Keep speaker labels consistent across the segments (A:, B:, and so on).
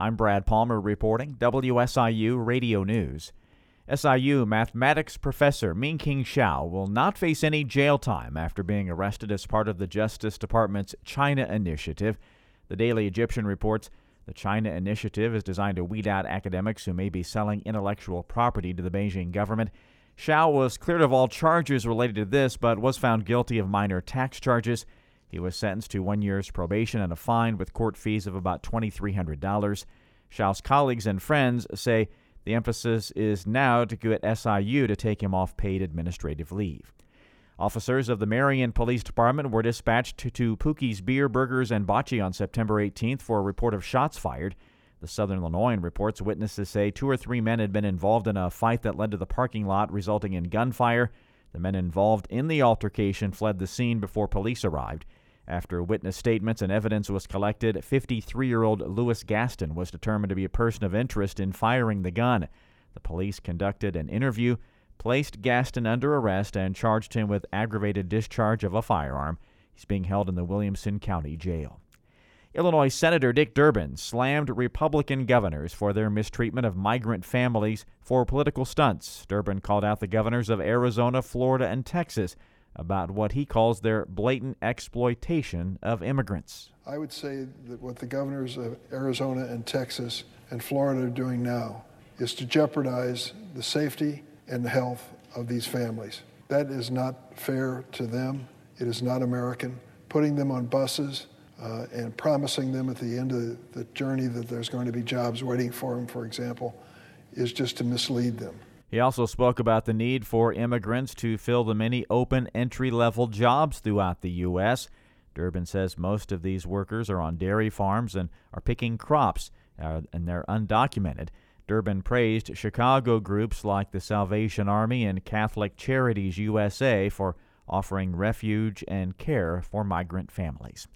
A: I'm Brad Palmer reporting WSIU Radio News. SIU mathematics professor Mingqing Xiao will not face any jail time after being arrested as part of the Justice Department's China Initiative. The Daily Egyptian reports the China Initiative is designed to weed out academics who may be selling intellectual property to the Beijing government. Xiao was cleared of all charges related to this, but was found guilty of minor tax charges. He was sentenced to one year's probation and a fine with court fees of about $2,300. Xiao's colleagues and friends say the emphasis is now to get SIU to take him off paid administrative leave. Officers of the Marion Police Department were dispatched to, to Pookie's Beer, Burgers, and Bocce on September 18th for a report of shots fired. The Southern Illinoisan reports witnesses say two or three men had been involved in a fight that led to the parking lot, resulting in gunfire. The men involved in the altercation fled the scene before police arrived. After witness statements and evidence was collected, 53 year old Lewis Gaston was determined to be a person of interest in firing the gun. The police conducted an interview, placed Gaston under arrest, and charged him with aggravated discharge of a firearm. He's being held in the Williamson County Jail. Illinois Senator Dick Durbin slammed Republican governors for their mistreatment of migrant families for political stunts. Durbin called out the governors of Arizona, Florida, and Texas about what he calls their blatant exploitation of immigrants.
B: I would say that what the governors of Arizona and Texas and Florida are doing now is to jeopardize the safety and the health of these families. That is not fair to them. It is not American. Putting them on buses uh, and promising them at the end of the journey that there's going to be jobs waiting for them, for example, is just to mislead them.
A: He also spoke about the need for immigrants to fill the many open entry level jobs throughout the U.S. Durbin says most of these workers are on dairy farms and are picking crops, uh, and they're undocumented. Durbin praised Chicago groups like the Salvation Army and Catholic Charities USA for offering refuge and care for migrant families.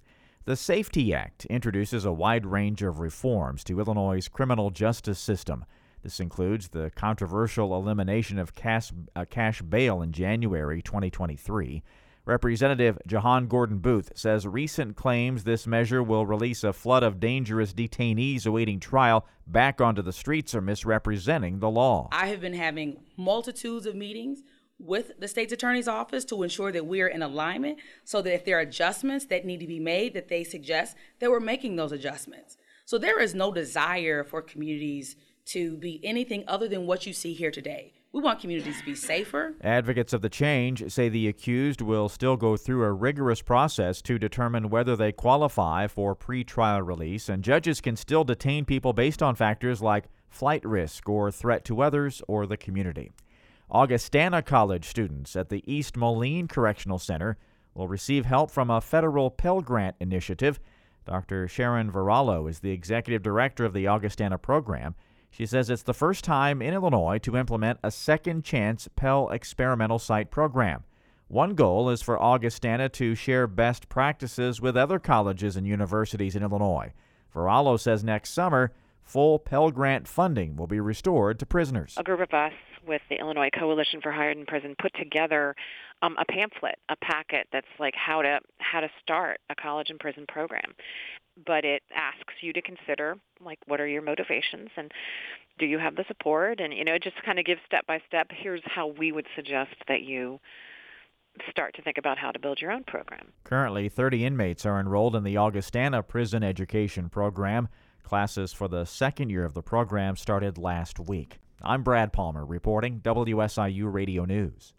A: The SAFE-T Act introduces a wide range of reforms to Illinois' criminal justice system. This includes the controversial elimination of cash, uh, cash bail in January 2023. Representative Jehan Gordon-Booth says recent claims this measure will release a flood of dangerous detainees awaiting trial back onto the streets are misrepresenting the law.
C: I have been having multitudes of meetings with the state's attorney's office to ensure that we are in alignment so that if there are adjustments that need to be made that they suggest that we're making those adjustments. So there is no desire for communities to be anything other than what you see here today. We want communities to be safer.
A: Advocates of the change say the accused will still go through a rigorous process to determine whether they qualify for pretrial release, and judges can still detain people based on factors like flight risk or threat to others or the community. Augustana College students at the East Moline Correctional Center will receive help from a federal Pell Grant initiative. Dr. Sharon Varallo is the executive director of the Augustana program. She says it's the first time in Illinois to implement a second chance Pell experimental site program. One goal is for Augustana to share best practices with other colleges and universities in Illinois. Varallo says next summer, full Pell Grant funding will be restored to prisoners.
D: A group of us with the Illinois Coalition for Higher in Prison put together um, a pamphlet, a packet that's like how to how to start a college and prison program. But it asks you to consider like what are your motivations and do you have the support and you know it just kind of gives step by step. Here's how we would suggest that you start to think about how to build your own program.
A: Currently, 30 inmates are enrolled in the Augustana Prison Education Program. Classes for the second year of the program started last week. I'm Brad Palmer reporting WSIU Radio News.